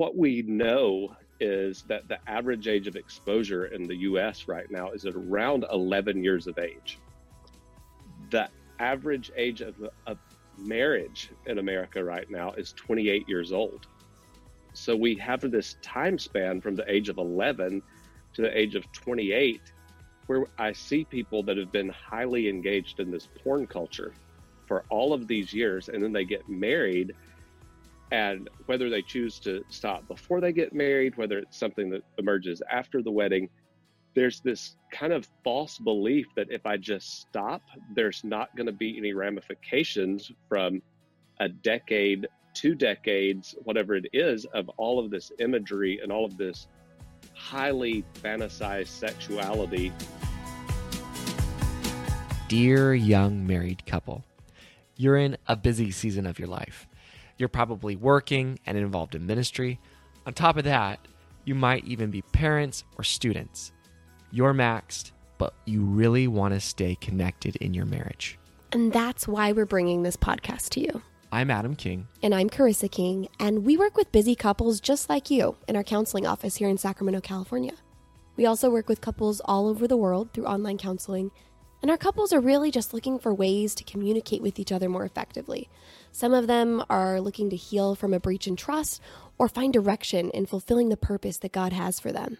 What we know is that the average age of exposure in the US right now is at around 11 years of age. The average age of, of marriage in America right now is 28 years old. So we have this time span from the age of 11 to the age of 28 where I see people that have been highly engaged in this porn culture for all of these years and then they get married and whether they choose to stop before they get married, whether it's something that emerges after the wedding, there's this kind of false belief that if I just stop, there's not going to be any ramifications from a decade, two decades, whatever it is, of all of this imagery and all of this highly fantasized sexuality. Dear young married couple, you're in a busy season of your life. You're probably working and involved in ministry. On top of that, you might even be parents or students. You're maxed, but you really want to stay connected in your marriage. And that's why we're bringing this podcast to you. I'm Adam King. And I'm Carissa King, and we work with busy couples just like you in our counseling office here in Sacramento, California. We also work with couples all over the world through online counseling, and our couples are really just looking for ways to communicate with each other more effectively. Some of them are looking to heal from a breach in trust or find direction in fulfilling the purpose that God has for them.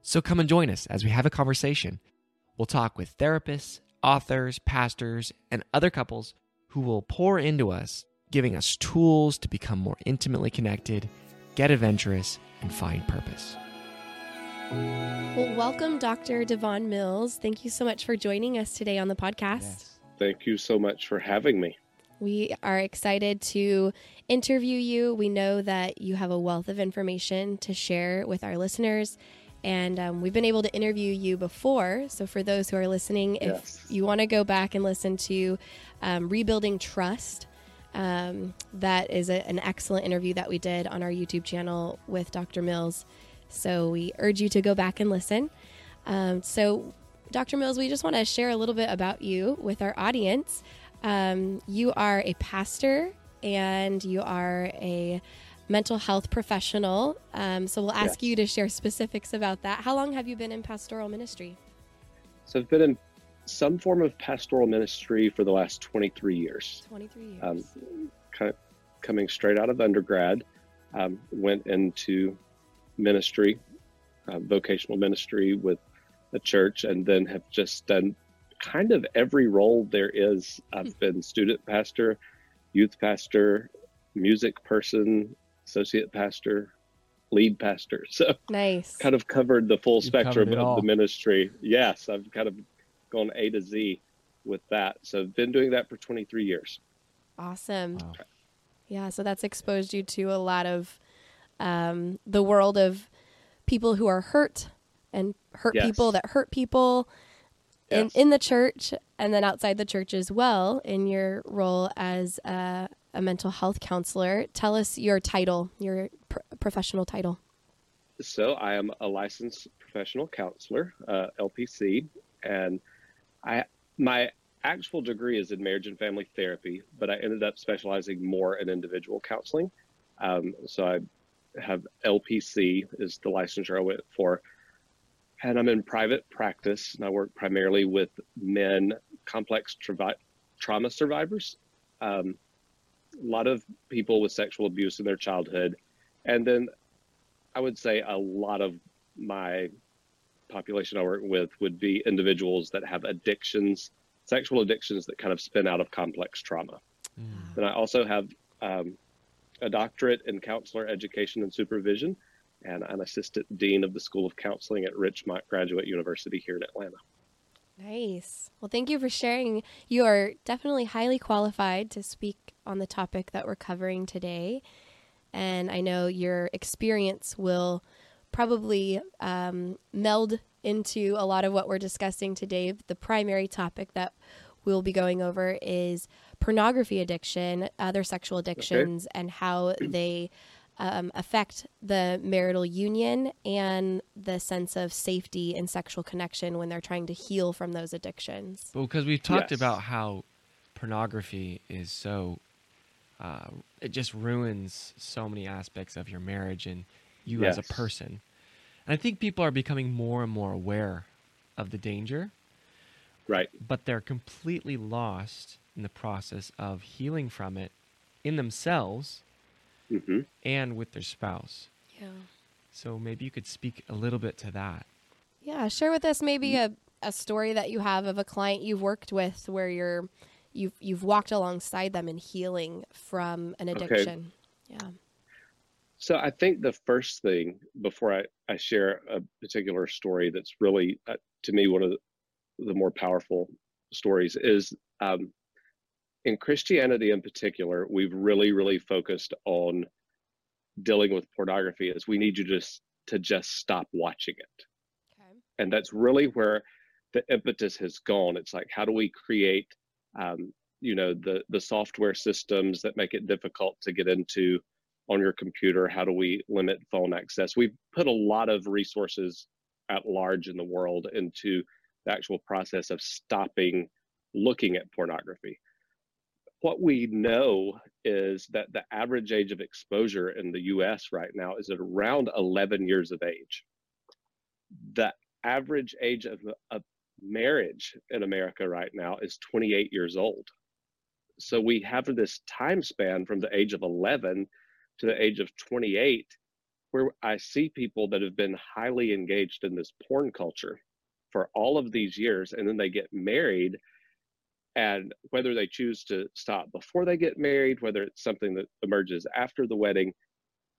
So come and join us as we have a conversation. We'll talk with therapists, authors, pastors, and other couples who will pour into us, giving us tools to become more intimately connected, get adventurous, and find purpose. Well, welcome, Dr. DeVon Mills. Thank you so much for joining us today on the podcast. Thank you so much for having me. We are excited to interview you. We know that you have a wealth of information to share with our listeners. And um, we've been able to interview you before. So, for those who are listening, if Yes. you want to go back and listen to um, Rebuilding Trust, um, that is a, an excellent interview that we did on our YouTube channel with Dr. Mills. So, we urge you to go back and listen. Um, so, Dr. Mills, we just want to share a little bit about you with our audience. Um, you are a pastor and you are a mental health professional. Um, so we'll ask Yes. you to share specifics about that. How long have you been in pastoral ministry? So I've been in some form of pastoral ministry for the last 23 years. 23 years. Um, kind of coming straight out of undergrad, um, went into ministry, uh, vocational ministry with a church, and then have just done kind of every role there is. I've been student pastor, youth pastor, music person, associate pastor, lead pastor. So nice. kind of covered the full You've spectrum of all. the ministry. Yes, I've kind of gone A to Z with that. So I've been doing that for 23 years. Awesome. Wow. Yeah, so that's exposed you to a lot of um, the world of people who are hurt and hurt Yes. people that hurt people in, Yes. in the church and then outside the church as well in your role as a, a mental health counselor. Tell us your title, your pr- professional title. So I am a licensed professional counselor, uh, LPC, and I my actual degree is in marriage and family therapy, but I ended up specializing more in individual counseling. Um, so I have LPC is the licensure I went for, and I'm in private practice, and I work primarily with men, complex travi- trauma survivors, um, a lot of people with sexual abuse in their childhood, and then I would say a lot of my population I work with would be individuals that have addictions, sexual addictions that kind of spin out of complex trauma. Mm. And I also have um, a doctorate in counselor education and supervision, and I'm assistant dean of the School of Counseling at Richmont Graduate University here in Atlanta. Nice. Well, thank you for sharing. You are definitely highly qualified to speak on the topic that we're covering today. And I know your experience will probably um, meld into a lot of what we're discussing today. The primary topic that we'll be going over is pornography addiction, other sexual addictions, okay. and how they um, affect the marital union and the sense of safety and sexual connection when they're trying to heal from those addictions. Well, because we've talked yes. about how pornography is so, uh, it just ruins so many aspects of your marriage and you yes. as a person. And I think people are becoming more and more aware of the danger. Right. But they're completely lost in the process of healing from it in themselves mm-hmm. and with their spouse. Yeah. So maybe you could speak a little bit to that. Yeah, share with us maybe a, a story that you have of a client you've worked with where you're you've you've walked alongside them in healing from an addiction. Okay. Yeah. So I think the first thing before I, I share a particular story that's really uh, to me one of the, the more powerful stories is um, in Christianity in particular, we've really, really focused on dealing with pornography as we need you just to just stop watching it. Okay. And that's really where the impetus has gone. It's like, how do we create, um, you know, the the software systems that make it difficult to get into on your computer? How do we limit phone access? We've put a lot of resources at large in the world into the actual process of stopping looking at pornography what we know is that the average age of exposure in the US right now is at around 11 years of age. The average age of, of marriage in America right now is 28 years old. So we have this time span from the age of 11 to the age of 28 where I see people that have been highly engaged in this porn culture for all of these years and then they get married and whether they choose to stop before they get married, whether it's something that emerges after the wedding,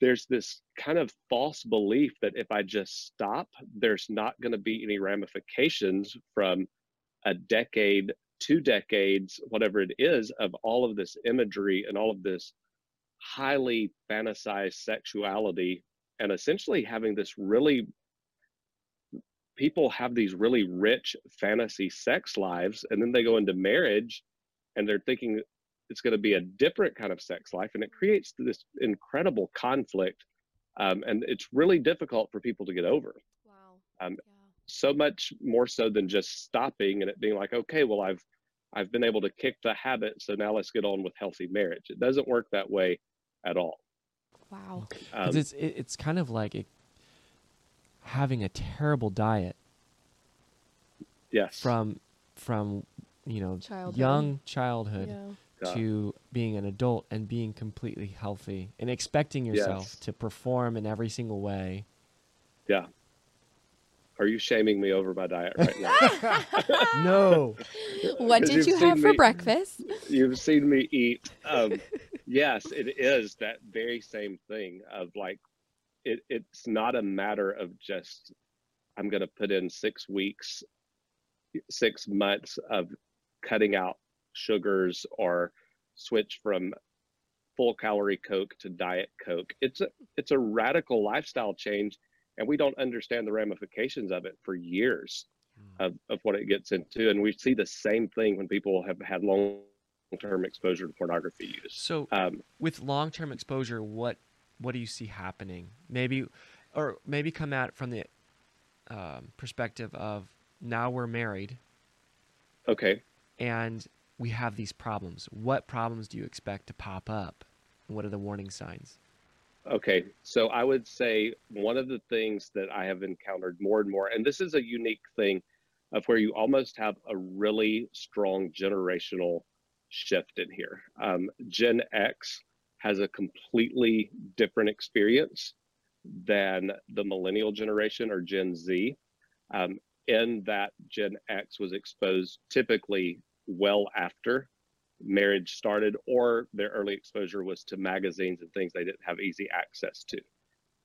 there's this kind of false belief that if I just stop, there's not going to be any ramifications from a decade, two decades, whatever it is, of all of this imagery and all of this highly fantasized sexuality, and essentially having this really people have these really rich fantasy sex lives and then they go into marriage and they're thinking it's going to be a different kind of sex life and it creates this incredible conflict um, and it's really difficult for people to get over. Wow. Um, yeah. so much more so than just stopping and it being like okay well i've i've been able to kick the habit so now let's get on with healthy marriage. It doesn't work that way at all. Wow. Um, it's it's kind of like it having a terrible diet. Yes. From from you know childhood. young childhood yeah. to being an adult and being completely healthy and expecting yourself yes. to perform in every single way. Yeah. Are you shaming me over my diet right now? no. What did you have for me, breakfast? You've seen me eat. Um, yes, it is that very same thing of like it, it's not a matter of just i'm going to put in six weeks six months of cutting out sugars or switch from full calorie coke to diet coke. It's a it's a radical lifestyle change and we don't understand the ramifications of it for years mm. of, of what it gets into. And we see the same thing when people have had long term exposure to pornography use. So um, with long term exposure what what do you see happening? Maybe, or maybe come at from the um, perspective of now we're married. Okay. And we have these problems. What problems do you expect to pop up? What are the warning signs? Okay, so I would say one of the things that I have encountered more and more, and this is a unique thing of where you almost have a really strong generational shift in here. Um, Gen X has a completely different experience than the millennial generation or Gen Z. um, in that Gen X was exposed typically well after marriage started, or their early exposure was to magazines and things they didn't have easy access to.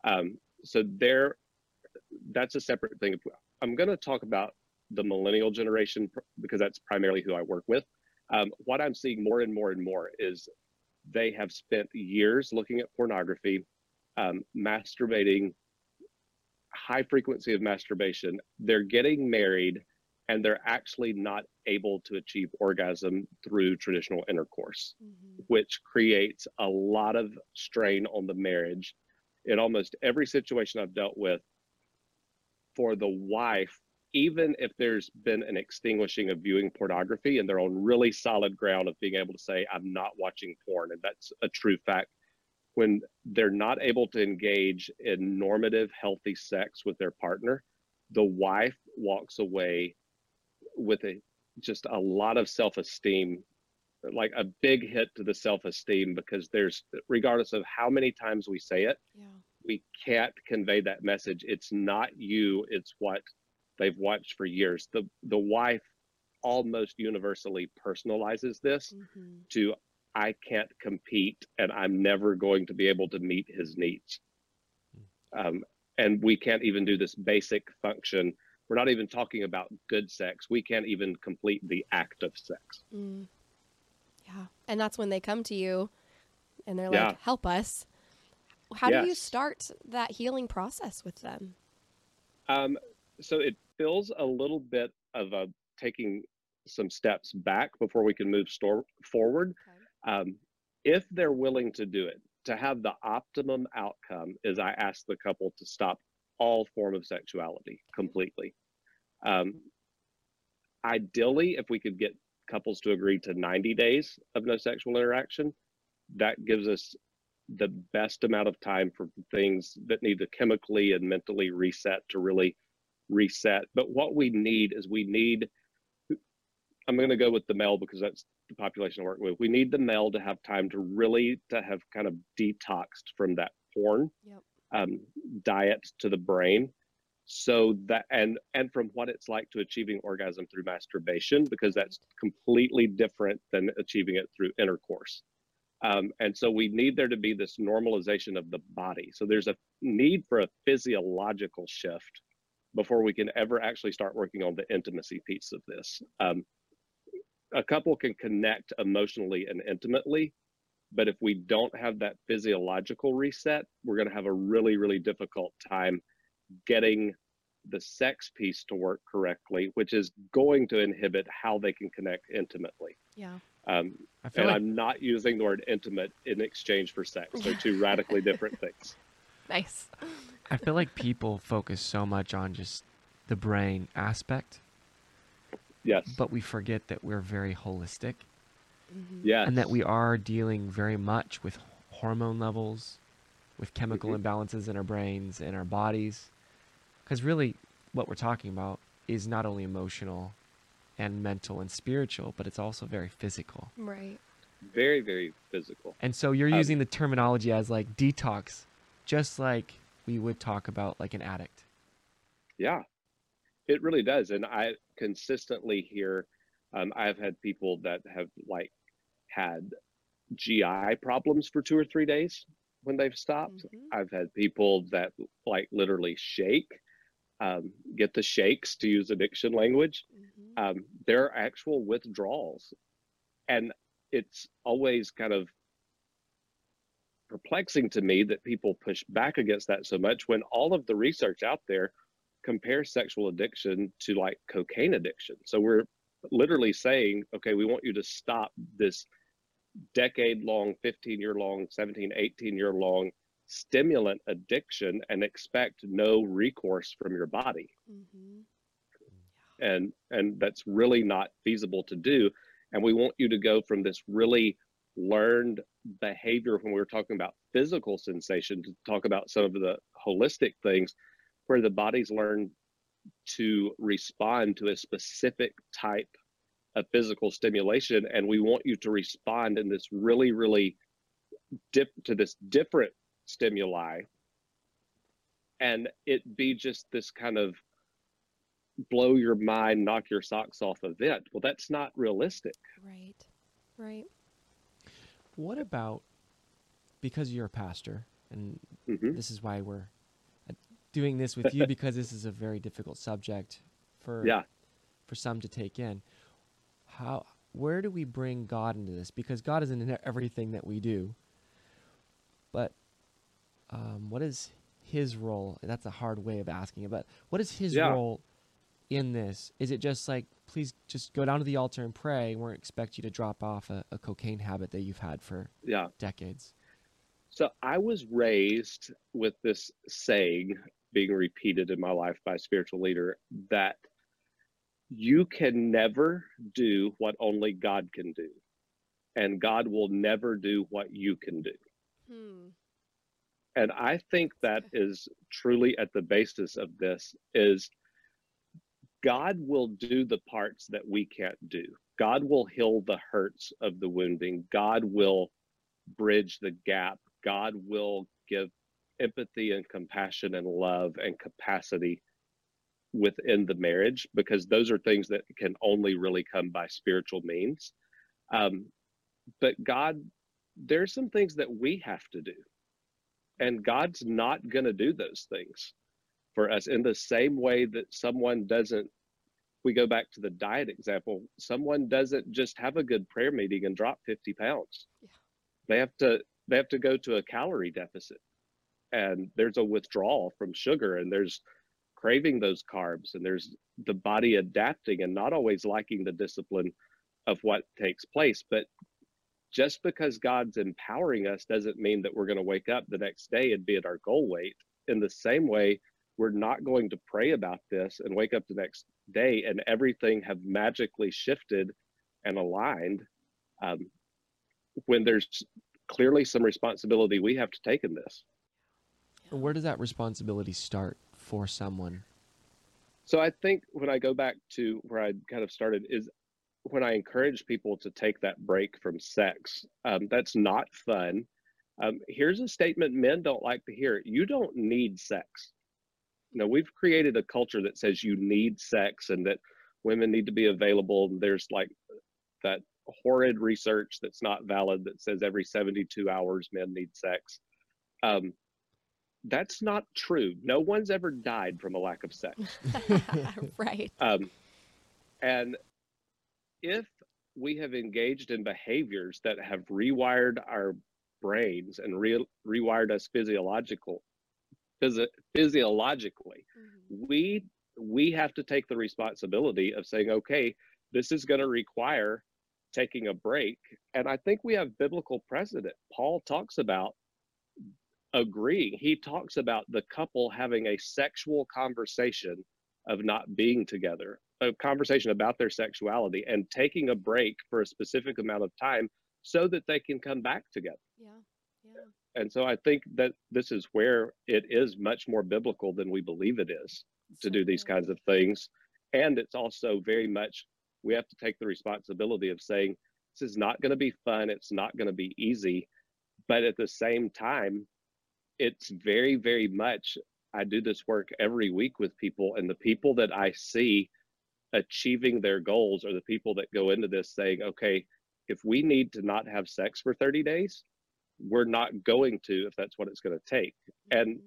Um, so there, that's a separate thing. I'm going to talk about the millennial generation because that's primarily who I work with. Um, what I'm seeing more and more and more is they have spent years looking at pornography, um, masturbating, high frequency of masturbation. They're getting married and they're actually not able to achieve orgasm through traditional intercourse, mm-hmm. which creates a lot of strain on the marriage. In almost every situation I've dealt with, for the wife, even if there's been an extinguishing of viewing pornography and they're on really solid ground of being able to say, I'm not watching porn, and that's a true fact, when they're not able to engage in normative, healthy sex with their partner, the wife walks away with a just a lot of self-esteem like a big hit to the self-esteem because there's regardless of how many times we say it yeah. we can't convey that message it's not you it's what they've watched for years the the wife almost universally personalizes this mm-hmm. to i can't compete and i'm never going to be able to meet his needs hmm. um, and we can't even do this basic function we're not even talking about good sex. We can't even complete the act of sex. Mm. Yeah. And that's when they come to you and they're yeah. like, help us. How yes. do you start that healing process with them? Um, so it feels a little bit of a taking some steps back before we can move store, forward. Okay. Um, if they're willing to do it, to have the optimum outcome is I ask the couple to stop all form of sexuality completely. Um, ideally, if we could get couples to agree to 90 days of no sexual interaction, that gives us the best amount of time for things that need to chemically and mentally reset to really reset. But what we need is we need, I'm going to go with the male because that's the population I work with. We need the male to have time to really to have kind of detoxed from that porn yep. um, diet to the brain. So that and and from what it's like to achieving orgasm through masturbation because that's completely different than achieving it through intercourse. Um, and so we need there to be this normalization of the body. So there's a need for a physiological shift before we can ever actually start working on the intimacy piece of this um, a couple can connect emotionally and intimately but if we don't have that physiological reset, we're going to have a really, really difficult time getting the sex piece to work correctly, which is going to inhibit how they can connect intimately. Yeah. Um, and like... I'm not using the word intimate in exchange for sex. They're two radically different things. Nice. I feel like people focus so much on just the brain aspect. Yes. But we forget that we're very holistic Mm-hmm. Yeah. And that we are dealing very much with hormone levels, with chemical mm-hmm. imbalances in our brains and our bodies. Because really, what we're talking about is not only emotional and mental and spiritual, but it's also very physical. Right. Very, very physical. And so you're um, using the terminology as like detox, just like we would talk about like an addict. Yeah, it really does. And I consistently hear, um, I've had people that have like had GI problems for two or three days when they've stopped. Mm-hmm. I've had people that like literally shake, um, get the shakes to use addiction language. Mm-hmm. Um, there are actual withdrawals. And it's always kind of perplexing to me that people push back against that so much when all of the research out there compares sexual addiction to like cocaine addiction. So we're literally saying, okay, we want you to stop this decade long, 15 year long, 17, 18 year long stimulant addiction and expect no recourse from your body. Mm-hmm. And and that's really not feasible to do. And we want you to go from this really learned behavior when we were talking about physical sensation to talk about some of the holistic things where the body's learned to respond to a specific type of physical stimulation and we want you to respond in this really really dip to this different stimuli and it be just this kind of blow your mind, knock your socks off event. Well, that's not realistic. Right. Right. What about because you're a pastor, and hmm this is why we're uh, doing this with you because this is a very difficult subject for Yeah. for some to take in. How where do we bring God into this? Because God is in everything that we do. But um, what is His role? That's a hard way of asking it. But what is His Yeah. role in this? Is it just like please just go down to the altar and pray? We won't expect you to drop off a, a cocaine habit that you've had for Yeah. decades. So I was raised with this saying being repeated in my life by a spiritual leader that you can never do what only God can do, and God will never do what you can do. Hmm. And I think that is truly at the basis of this is God will do the parts that we can't do. God will heal the hurts of the wounding. God will bridge the gap. God will give empathy and compassion and love and capacity within the marriage because those are things that can only really come by spiritual means. Um, but God, there's some things that we have to do. And God's not going to do those things for us in the same way that someone doesn't. We go back to the diet example. Someone doesn't just have a good prayer meeting and drop 50 pounds. Yeah. They have to they have to go to a calorie deficit. And there's a withdrawal from sugar and there's craving those carbs and there's the body adapting and not always liking the discipline of what takes place. But just because God's empowering us doesn't mean that we're going to wake up the next day and be at our goal weight. In the same way, we're not going to pray about this and wake up the next day and everything have magically shifted and aligned um, when there's clearly some responsibility we have to take in this. Where does that responsibility start for someone? So I think when I go back to where I kind of started is when I encourage people to take that break from sex. Um, that's not fun. Um, here's a statement men don't like to hear: you don't need sex. You know, we've created a culture that says you need sex and that women need to be available. And there's like that horrid research that's not valid that says every 72 hours men need sex. Um, that's not true. No one's ever died from a lack of sex. right. Um, and if we have engaged in behaviors that have rewired our brains and re- rewired us physiological, physi- physiologically, Mhm. we we have to take the responsibility of saying, okay, this is going to require taking a break. And I think we have biblical precedent. Paul talks about agreeing. He talks about the couple having a sexual conversation of not being together, a conversation about their sexuality and taking a break for a specific amount of time so that they can come back together. Yeah. Yeah. And so I think that this is where it is much more biblical than we believe it is to So do these kinds of things. And it's also very much, we have to take the responsibility of saying, this is not going to be fun. It's not going to be easy. But at the same time, it's very, very much, I do this work every week with people, and the people that I see achieving their goals are the people that go into this saying, okay, if we need to not have sex for 30 days, we're not going to if that's what it's going to take. And Mhm.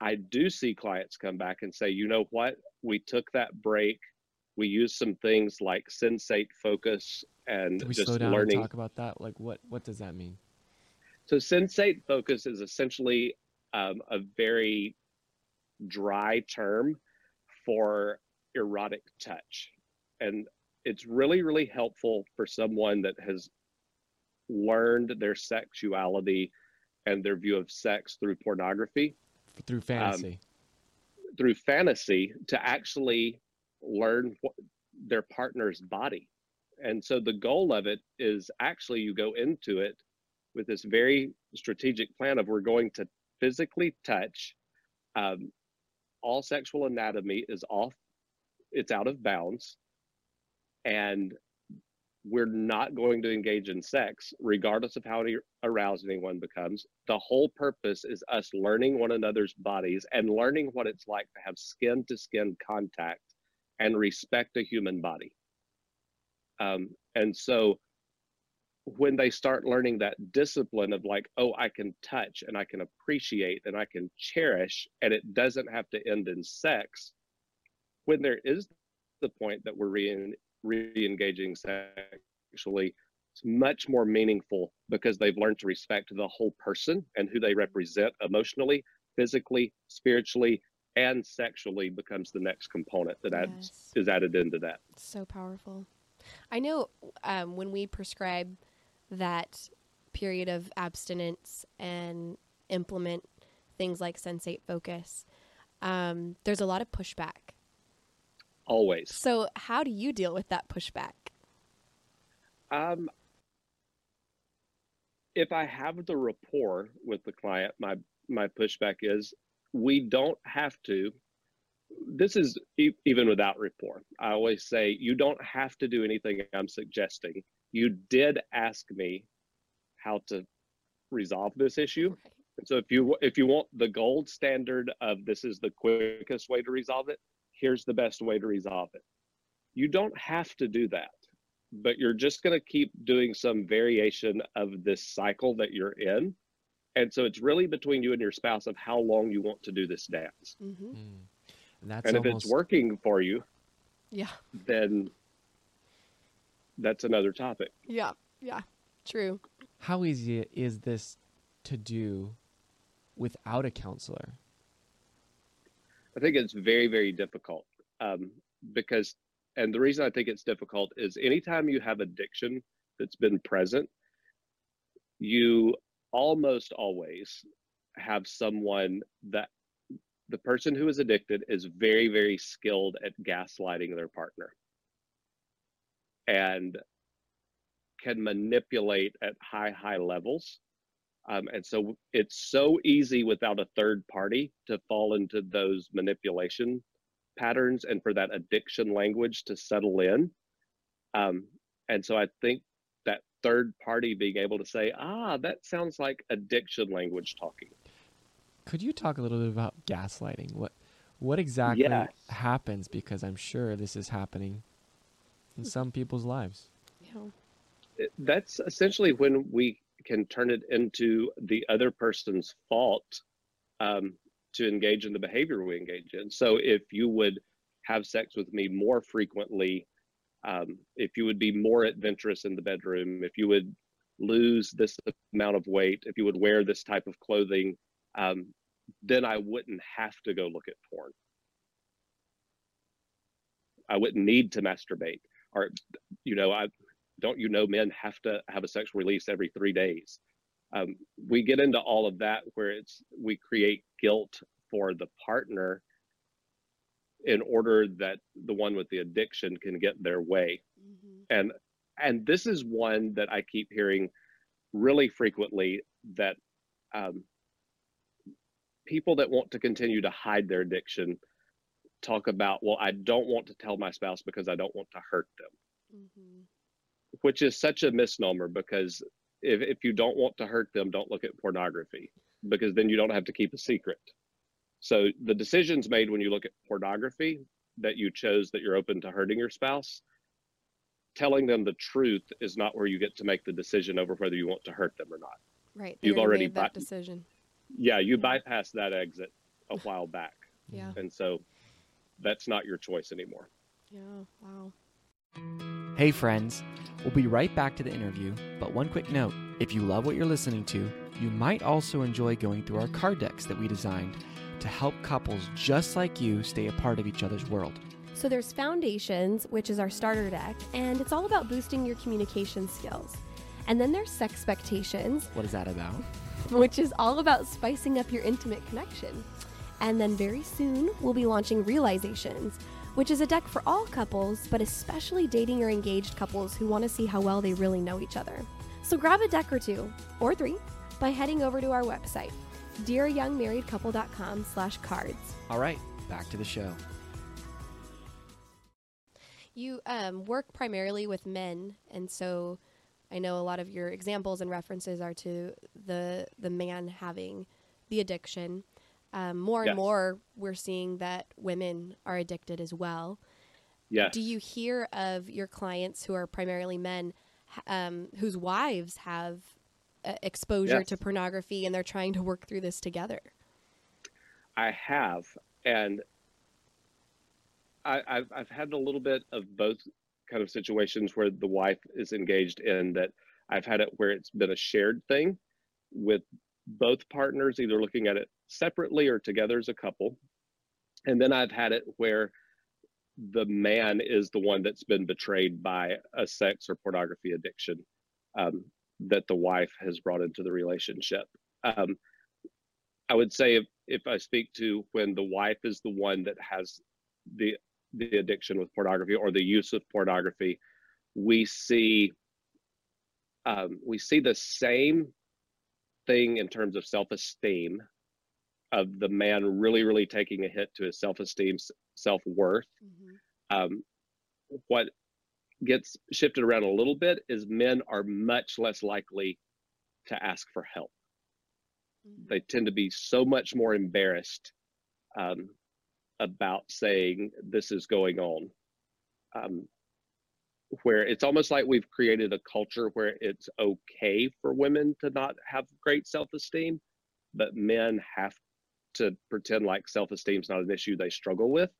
I do see clients come back and say, you know what? We took that break. We used some things like sensate focus and Can we just slow down learning. and talk about that? Like, what what does that mean? So sensate focus is essentially um, a very dry term for erotic touch. And it's really, really helpful for someone that has learned their sexuality and their view of sex through pornography, Through fantasy. through fantasy, to actually learn what, their partner's body. And so the goal of it is actually you go into it with this very strategic plan of we're going to physically touch. Um, all sexual anatomy is off, it's out of bounds. And we're not going to engage in sex, regardless of how aroused anyone becomes. The whole purpose is us learning one another's bodies and learning what it's like to have skin to skin contact and respect a human body. Um, and so when they start learning that discipline of like, oh, I can touch and I can appreciate and I can cherish, and it doesn't have to end in sex, when there is the point that we're re engaging sexually, it's much more meaningful because they've learned to respect the whole person and who they represent emotionally, physically, spiritually, and sexually becomes the next component that adds, Yes. is added into that. So powerful. I know um, when we prescribe that period of abstinence and implement things like sensate focus, um, there's a lot of pushback. Always. So, how do you deal with that pushback? Um, if I have the rapport with the client, my my pushback is we don't have to. This is e- even without rapport. I always say you don't have to do anything I'm suggesting. You did ask me how to resolve this issue. And so if you if you want the gold standard of this is the quickest way to resolve it, here's the best way to resolve it. You don't have to do that, but you're just going to keep doing some variation of this cycle that you're in. And so it's really between you and your spouse of how long you want to do this dance. Mm-hmm. Mm. And that's and if almost it's working for you, Yeah. then that's another topic. Yeah. Yeah. True. how easy is this to do without a counselor? I think it's very, very difficult um, because, and the reason I think it's difficult is anytime you have addiction that's been present, you almost always have someone that the person who is addicted is very, very skilled at gaslighting their partner and can manipulate at high, high levels. Um, and so it's so easy without a third party to fall into those manipulation patterns and for that addiction language to settle in. Um, and so I think that third party being able to say, ah, that sounds like addiction language talking. Could you talk a little bit about gaslighting? What what exactly Yes. happens? Because I'm sure this is happening in some people's lives. Yeah. That's essentially when we can turn it into the other person's fault um, to engage in the behavior we engage in. So if you would have sex with me more frequently, um, if you would be more adventurous in the bedroom, if you would lose this amount of weight, if you would wear this type of clothing, um, then I wouldn't have to go look at porn. I wouldn't need to masturbate. Or, you know, I don't you know men have to have a sexual release every three days. Um, we get into all of that where it's we create guilt for the partner in order that the one with the addiction can get their way Mm-hmm. and and this is one that i keep hearing really frequently that um, people that want to continue to hide their addiction talk about well i don't want to tell my spouse because i don't want to hurt them Mm-hmm. Which is such a misnomer because if, if you don't want to hurt them don't look at pornography because then you don't have to keep a secret so the decisions made when you look at pornography that you chose that you're open to hurting your spouse telling them the truth is not where you get to make the decision over whether you want to hurt them or not Right. You've already made that bought- decision. yeah you Yeah. bypassed that exit a while back Yeah. and so that's not your choice anymore Yeah. Wow. Hey, friends. We'll be right back to the interview, but one quick note if you love what you're listening to, you might also enjoy going through our card decks that we designed to help couples just like you stay a part of each other's world. So there's Foundations, which is our starter deck, and it's all about boosting your communication skills. And then there's Sexpectations, What is that about? which is all about spicing up your intimate connection. And then very soon, we'll be launching Realizations, which is a deck for all couples, but especially dating or engaged couples who want to see how well they really know each other. So grab a deck or two, or three, by heading over to our website, dearyoungmarriedcouple.com slash cards. All right, back to the show. You um, work primarily with men, and so I know a lot of your examples and references are to the the man having the addiction. Um, more and more, we're seeing that women are addicted as well. Yes. Do you hear of your clients who are primarily men um, whose wives have uh, exposure Yes. to pornography and they're trying to work through this together? I have, and I, I've I've had a little bit of both kind of situations where the wife is engaged in that. I've had it where it's been a shared thing with both partners, either looking at it separately or together as a couple, and then I've had it where the man is the one that's been betrayed by a sex or pornography addiction um, that the wife has brought into the relationship. Um, I would say if, if I speak to when the wife is the one that has the the addiction with pornography or the use of pornography, we see um, we see the same thing in terms of self-esteem of the man really really taking a hit to his self-esteem self-worth um, what gets shifted around a little bit is men are much less likely to ask for help. They tend to be so much more embarrassed um, about saying this is going on. Um, where it's almost like we've created a culture where it's okay for women to not have great self-esteem but men have to pretend like self-esteem is not an issue they struggle with.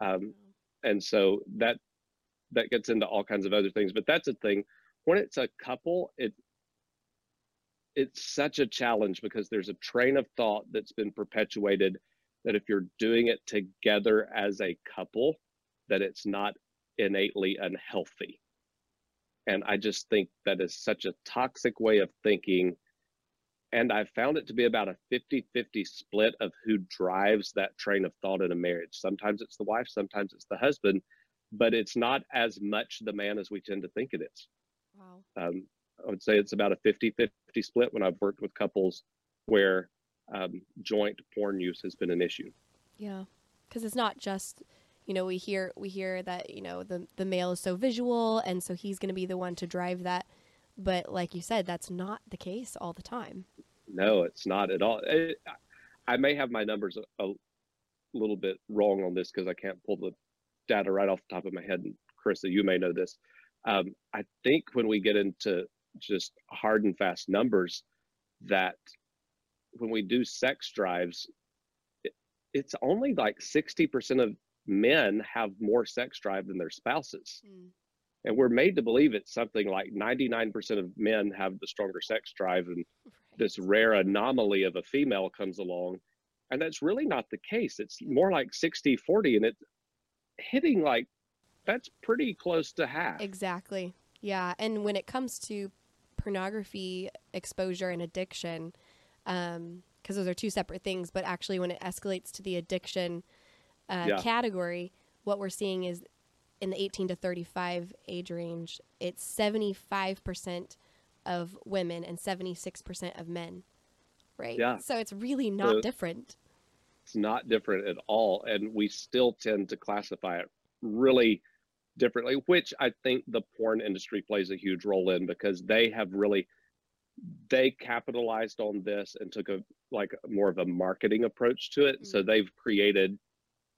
Um, and so that that gets into all kinds of other things but that's a thing. When it's a couple it it's such a challenge because there's a train of thought that's been perpetuated that if you're doing it together as a couple that it's not innately unhealthy and i just think that is such a toxic way of thinking and i found it to be about a 50-50 split of who drives that train of thought in a marriage sometimes it's the wife sometimes it's the husband but it's not as much the man as we tend to think it is Wow. um, I would say it's about a 50 50 split when I've worked with couples where um, joint porn use has been an issue. Yeah, because it's not just you know we hear we hear that you know the the male is so visual and so he's going to be the one to drive that, but like you said, that's not the case all the time. No, it's not at all. It, I may have my numbers a, a little bit wrong on this because I can't pull the data right off the top of my head. And Carissa, you may know this. Um, I think when we get into just hard and fast numbers, that when we do sex drives, it, it's only like 60% of men have more sex drive than their spouses. Mm. And we're made to believe it's something like 99% of men have the stronger sex drive, and this rare anomaly of a female comes along. And that's really not the case. It's more like 60 40, and it's hitting like that's pretty close to half. Exactly. Yeah, and when it comes to pornography exposure and addiction, um, because those are two separate things, but actually when it escalates to the addiction uh, Yeah. category, what we're seeing is in the 18 to 35 age range, it's 75% of women and 76% of men. Right? Yeah. So it's really not So- different. It's not different at all. And we still tend to classify it really differently, which I think the porn industry plays a huge role in because they have really they capitalized on this and took a like more of a marketing approach to it. So they've created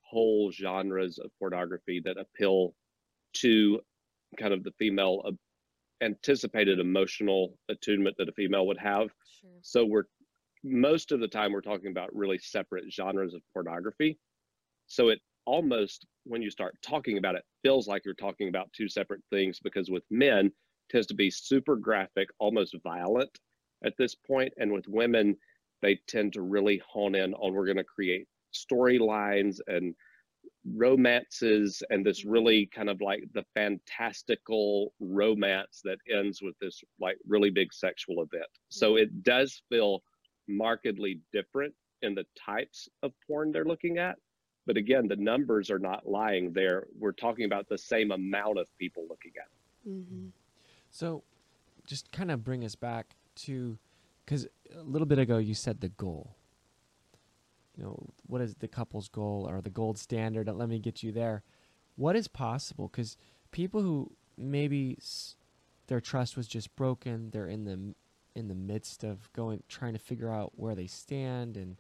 whole genres of pornography that appeal to kind of the female uh, anticipated emotional attunement that a female would have. Sure. So we're most of the time we're talking about really separate genres of pornography. So it almost when you start talking about it feels like you're talking about two separate things because with men it tends to be super graphic, almost violent at this point and with women they tend to really hone in on we're going to create storylines and romances and this really kind of like the fantastical romance that ends with this like really big sexual event. So it does feel markedly different in the types of porn they're looking at. But again, the numbers are not lying there. We're talking about the same amount of people looking at it. Mm-hmm. So, just kind of bring us back to, because a little bit ago you said the goal. You know, what is the couple's goal or the gold standard? Let me get you there. What is possible? Because people who maybe s- their trust was just broken, they're in the in the midst of going trying to figure out where they stand, and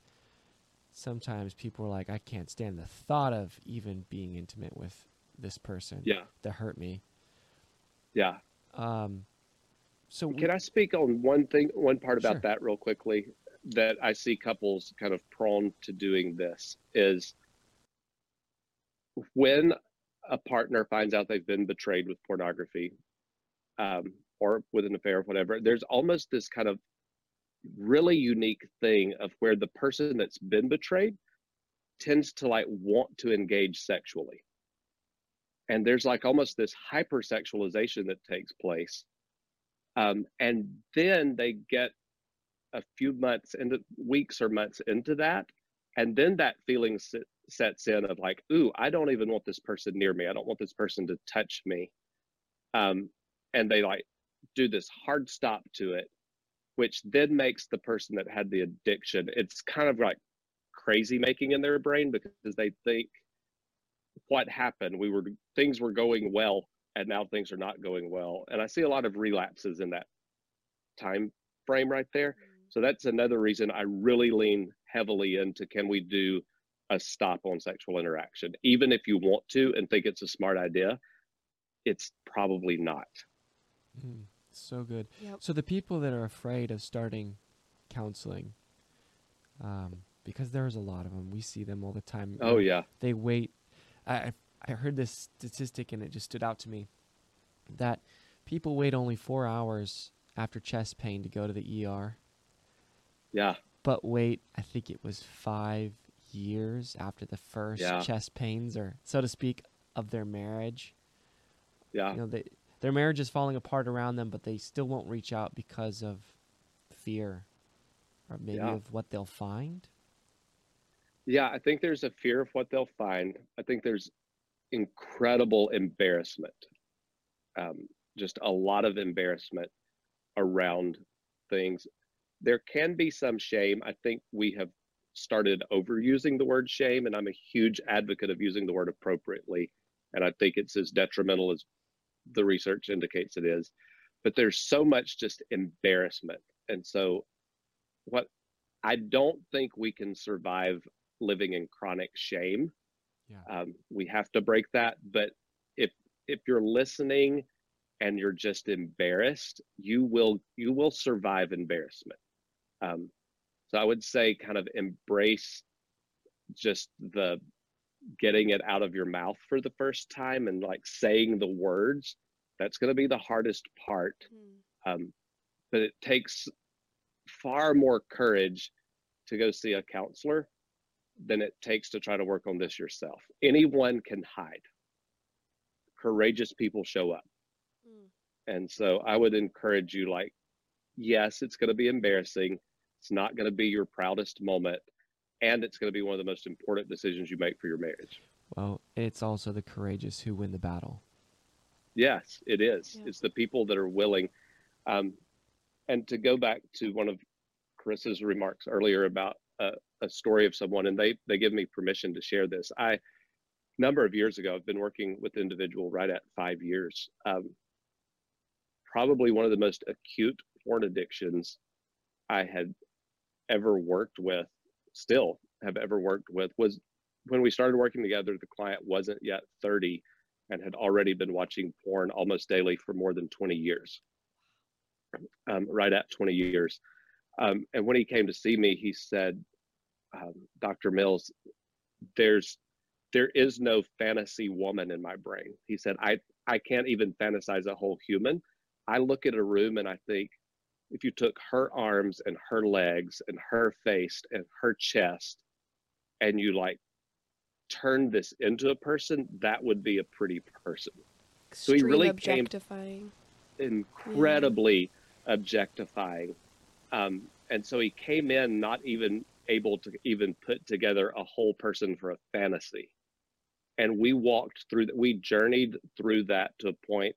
sometimes people are like, I can't stand the thought of even being intimate with this person Yeah. that hurt me. Yeah. Um, so we- Can I speak on one thing, one part about Sure. that real quickly? That I see couples kind of prone to doing this is when a partner finds out they've been betrayed with pornography um, or with an affair or whatever, there's almost this kind of really unique thing of where the person that's been betrayed tends to like want to engage sexually. And there's like almost this hypersexualization that takes place um, and then they get a few months into weeks or months into that and then that feeling sit, sets in of like ooh i don't even want this person near me i don't want this person to touch me um, and they like do this hard stop to it which then makes the person that had the addiction it's kind of like crazy making in their brain because they think what happened we were things were going well and now things are not going well. And I see a lot of relapses in that time frame right there. So that's another reason I really lean heavily into can we do a stop on sexual interaction? Even if you want to and think it's a smart idea, it's probably not. Mm, so good. Yep. So the people that are afraid of starting counseling, um, because there's a lot of them, we see them all the time. Oh, yeah. They wait. I I I heard this statistic and it just stood out to me that people wait only four hours after chest pain to go to the ER, Yeah. but wait, I think it was five years after the first Yeah. chest pains, or so to speak, of their marriage. Yeah. You know, they, their marriage is falling apart around them, but they still won't reach out because of fear, or maybe Yeah. of what they'll find. Yeah, I think there's a fear of what they'll find. I think there's incredible embarrassment, um, just a lot of embarrassment around things. There can be some shame. I think we have started overusing the word shame, and I'm a huge advocate of using the word appropriately. And I think it's as detrimental as the research indicates it is. But there's so much just embarrassment. And so, what I don't think we can survive living in chronic shame. Yeah. Um, we have to break that. But if if you're listening and you're just embarrassed, you will you will survive embarrassment. Um, so I would say kind of embrace just the getting it out of your mouth for the first time and like saying the words. That's going to be the hardest part. Um, but it takes far more courage to go see a counselor than it takes to try to work on this yourself. Anyone can hide. Courageous people show up. And so I would encourage you like, yes, it's going to be embarrassing. It's not going to be your proudest moment. And it's going to be one of the most important decisions you make for your marriage. Well, it's also the courageous who win the battle. Yes, it is. Yeah. It's the people that are willing. Um, and to go back to one of Carissa's remarks earlier about a, a story of someone, and they they give me permission to share this. I number of years ago, I've been working with an individual right at five years. Um, probably one of the most acute porn addictions I had ever worked with, still have ever worked with, was when we started working together. The client wasn't yet 30 and had already been watching porn almost daily for more than 20 years, um, right at 20 years. Um, and when he came to see me, he said, um, Dr. Mills, there's there is no fantasy woman in my brain. He said, I, I can't even fantasize a whole human. I look at a room and I think if you took her arms and her legs and her face and her chest and you like turned this into a person, that would be a pretty person. So he Extreme really came- objectifying. incredibly objectifying. Um, and so he came in not even able to even put together a whole person for a fantasy. And we walked through that, we journeyed through that to a point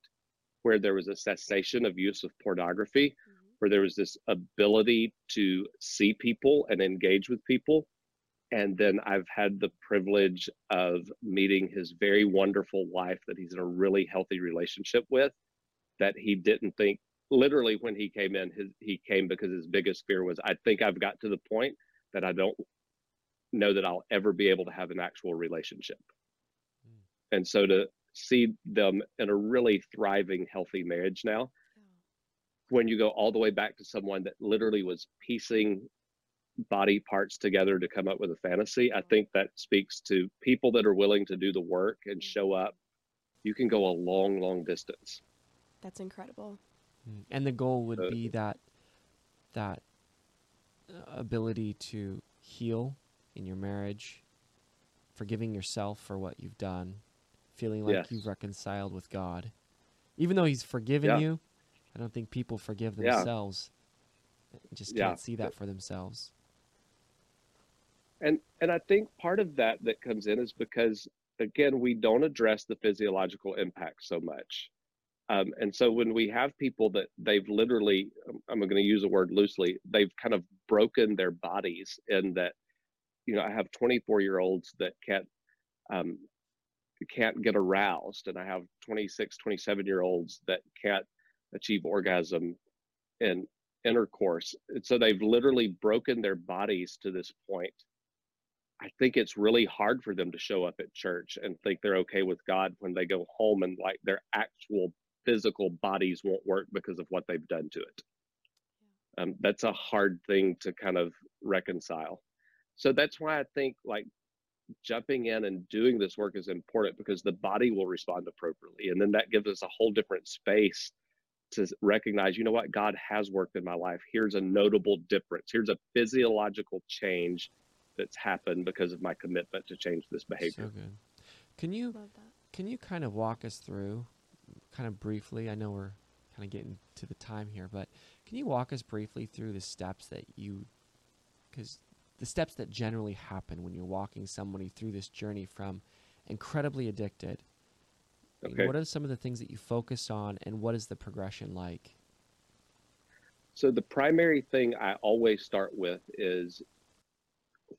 where there was a cessation of use of pornography, where there was this ability to see people and engage with people. And then I've had the privilege of meeting his very wonderful wife that he's in a really healthy relationship with that he didn't think literally when he came in his he came because his biggest fear was i think i've got to the point that i don't know that i'll ever be able to have an actual relationship hmm. and so to see them in a really thriving, healthy marriage now. When you go all the way back to someone that literally was piecing body parts together to come up with a fantasy, I think that speaks to people that are willing to do the work and show up. You can go a long, long distance. That's incredible. Mm. And the goal would Uh, be that that uh, ability to heal in your marriage, forgiving yourself for what you've done, feeling like Yes. you've reconciled with God. Even though he's forgiven Yeah. you, I don't think people forgive themselves. They Just can't see that for themselves. And and I think part of that that comes in is because again we don't address the physiological impact so much. Um, and so when we have people that they've literally, um, I'm going to use a word loosely, they've kind of broken their bodies in that, you know, I have 24 year olds that can't um, can't get aroused, and I have 26, 27 year olds that can't achieve orgasm in intercourse. And so they've literally broken their bodies to this point I think it's really hard for them to show up at church and think they're okay with God when they go home and like their actual physical bodies won't work because of what they've done to it. Um, that's a hard thing to kind of reconcile. So that's why I think like jumping in and doing this work is important because the body will respond appropriately. And then that gives us a whole different space to recognize, you know what, God has worked in my life. Here's a notable difference. Here's a physiological change that's happened because of my commitment to change this behavior. So good. Can you can you kind of walk us through, kind of briefly? I know we're kind of getting to the time here, but can you walk us briefly through the steps that you, because the steps that generally happen when you're walking somebody through this journey from incredibly addicted. Okay. What are some of the things that you focus on, and what is the progression like? So the primary thing I always start with is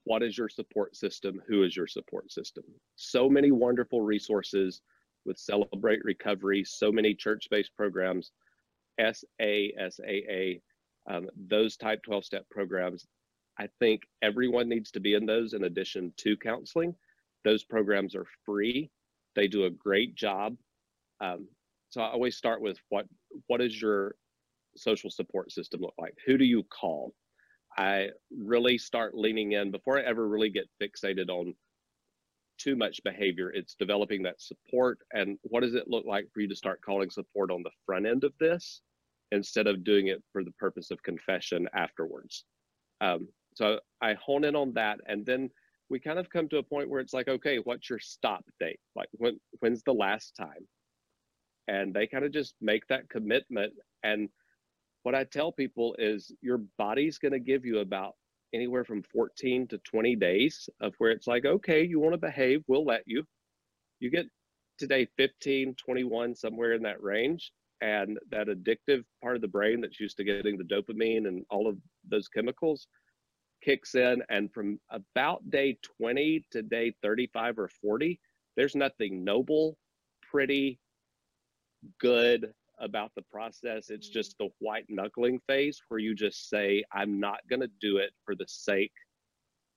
what is your support system? Who is your support system? So many wonderful resources with Celebrate Recovery, so many church-based programs, SA, SAA, um, those type 12 step programs. I think everyone needs to be in those in addition to counseling. Those programs are free. They do a great job. Um, so I always start with what what is your social support system look like? Who do you call? I really start leaning in before I ever really get fixated on too much behavior. It's developing that support and what does it look like for you to start calling support on the front end of this instead of doing it for the purpose of confession afterwards. Um, so I hone in on that and then we kind of come to a point where it's like, okay, what's your stop date? Like when when's the last time? And they kind of just make that commitment and what I tell people is your body's going to give you about anywhere from 14 to 20 days of where it's like, okay, you want to behave, we'll let you. You get today 15, 21, somewhere in that range. And that addictive part of the brain that's used to getting the dopamine and all of those chemicals kicks in. And from about day 20 to day 35 or 40, there's nothing noble, pretty, good about the process. It's just the white knuckling phase where you just say, I'm not going to do it for the sake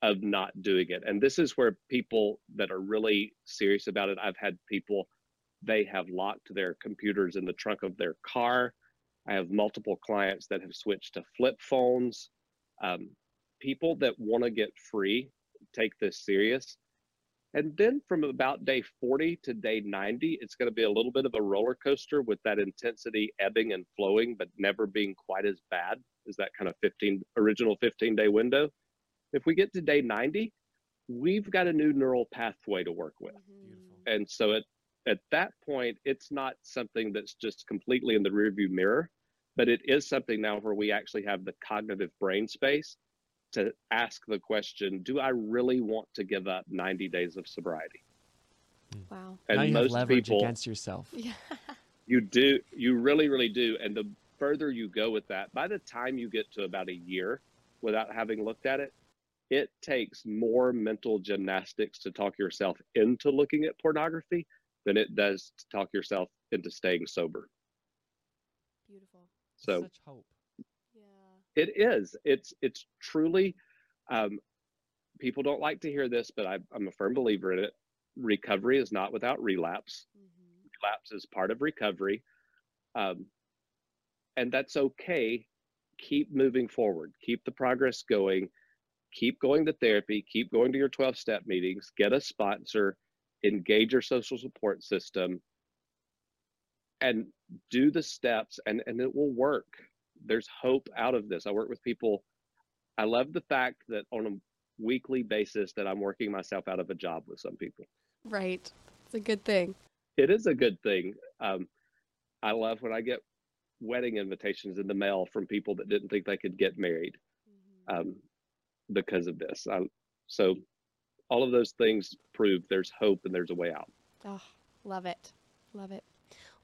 of not doing it. And this is where people that are really serious about it, I've had people, they have locked their computers in the trunk of their car. I have multiple clients that have switched to flip phones. Um, people that want to get free take this serious. And then from about day 40 to day 90, it's going to be a little bit of a roller coaster with that intensity ebbing and flowing, but never being quite as bad as that kind of 15 original 15 day window. If we get to day 90, we've got a new neural pathway to work with. Mm-hmm. Beautiful. And so at, at that point, it's not something that's just completely in the rearview mirror, but it is something now where we actually have the cognitive brain space to ask the question Do I really want to give up 90 days of sobriety? Hmm. Wow. now And you have most leverage people, against yourself. You do, you really, really do. And the further you go with that, by the time you get to about a year without having looked at it, it takes more mental gymnastics to talk yourself into looking at pornography than it does to talk yourself into staying sober. Beautiful. So Such hope. It is. It's it's truly. Um, people don't like to hear this, but I, I'm a firm believer in it. Recovery is not without relapse. Mm-hmm. relapse is part of recovery. Um, and that's okay. Keep moving forward, keep the progress going, keep going to therapy, keep going to your 12 step meetings, get a sponsor, engage your social support system, and do the steps, and, and it will work. There's hope out of this. I work with people. I love the fact that on a weekly basis that I'm working myself out of a job with some people. Right. It's a good thing. It is a good thing. Um, I love when I get wedding invitations in the mail from people that didn't think they could get married um, because of this. I, so all of those things prove there's hope and there's a way out. Oh, love it. Love it.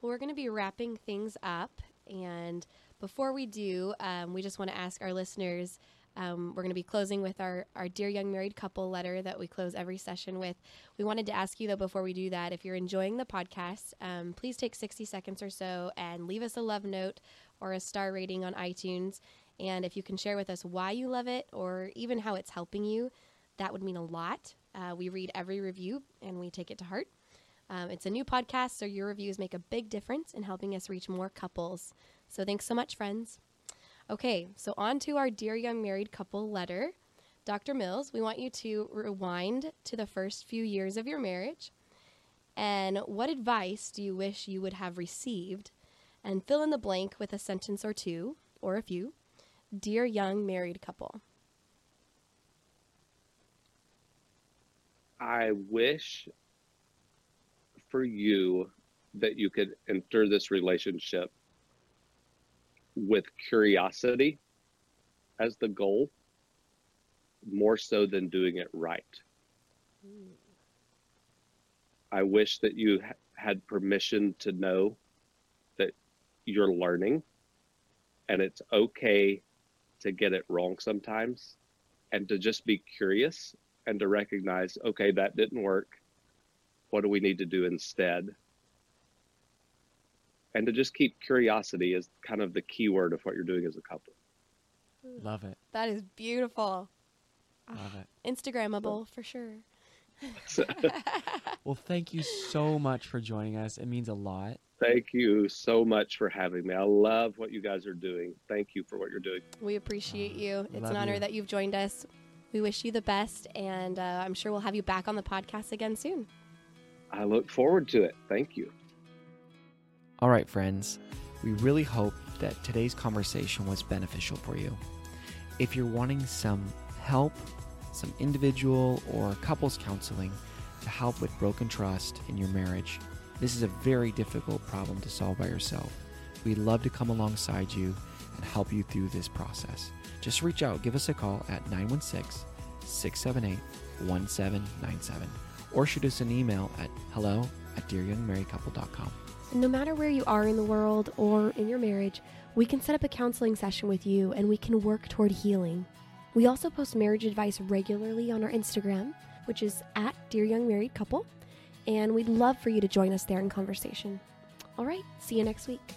Well, we're going to be wrapping things up. And before we do, um, we just want to ask our listeners um, we're going to be closing with our, our Dear Young Married Couple letter that we close every session with. We wanted to ask you, though, before we do that, if you're enjoying the podcast, um, please take 60 seconds or so and leave us a love note or a star rating on iTunes. And if you can share with us why you love it or even how it's helping you, that would mean a lot. Uh, we read every review and we take it to heart. Um, it's a new podcast, so your reviews make a big difference in helping us reach more couples. So thanks so much, friends. Okay, so on to our Dear Young Married Couple letter. Dr. Mills, we want you to rewind to the first few years of your marriage. And what advice do you wish you would have received? And fill in the blank with a sentence or two, or a few. Dear Young Married Couple. I wish for you that you could enter this relationship with curiosity as the goal more so than doing it right. Hmm. I wish that you ha- had permission to know that you're learning and it's okay to get it wrong sometimes and to just be curious and to recognize, okay, that didn't work. What do we need to do instead? And to just keep curiosity is kind of the key word of what you're doing as a couple. Love it. That is beautiful. Love it. Instagrammable for sure. Well, thank you so much for joining us. It means a lot. Thank you so much for having me. I love what you guys are doing. Thank you for what you're doing. We appreciate you. It's Love an honor you. that you've joined us. We wish you the best, and uh, I'm sure we'll have you back on the podcast again soon. I look forward to it. Thank you. All right, friends. We really hope that today's conversation was beneficial for you. If you're wanting some help, some individual or couples counseling to help with broken trust in your marriage, this is a very difficult problem to solve by yourself. We'd love to come alongside you and help you through this process. Just reach out, give us a call at 916 678 1797 or shoot us an email at hello at dearyoungmarriedcouple.com. And no matter where you are in the world or in your marriage, we can set up a counseling session with you and we can work toward healing. We also post marriage advice regularly on our Instagram, which is at Dear Young Married Couple, and we'd love for you to join us there in conversation. All right, see you next week.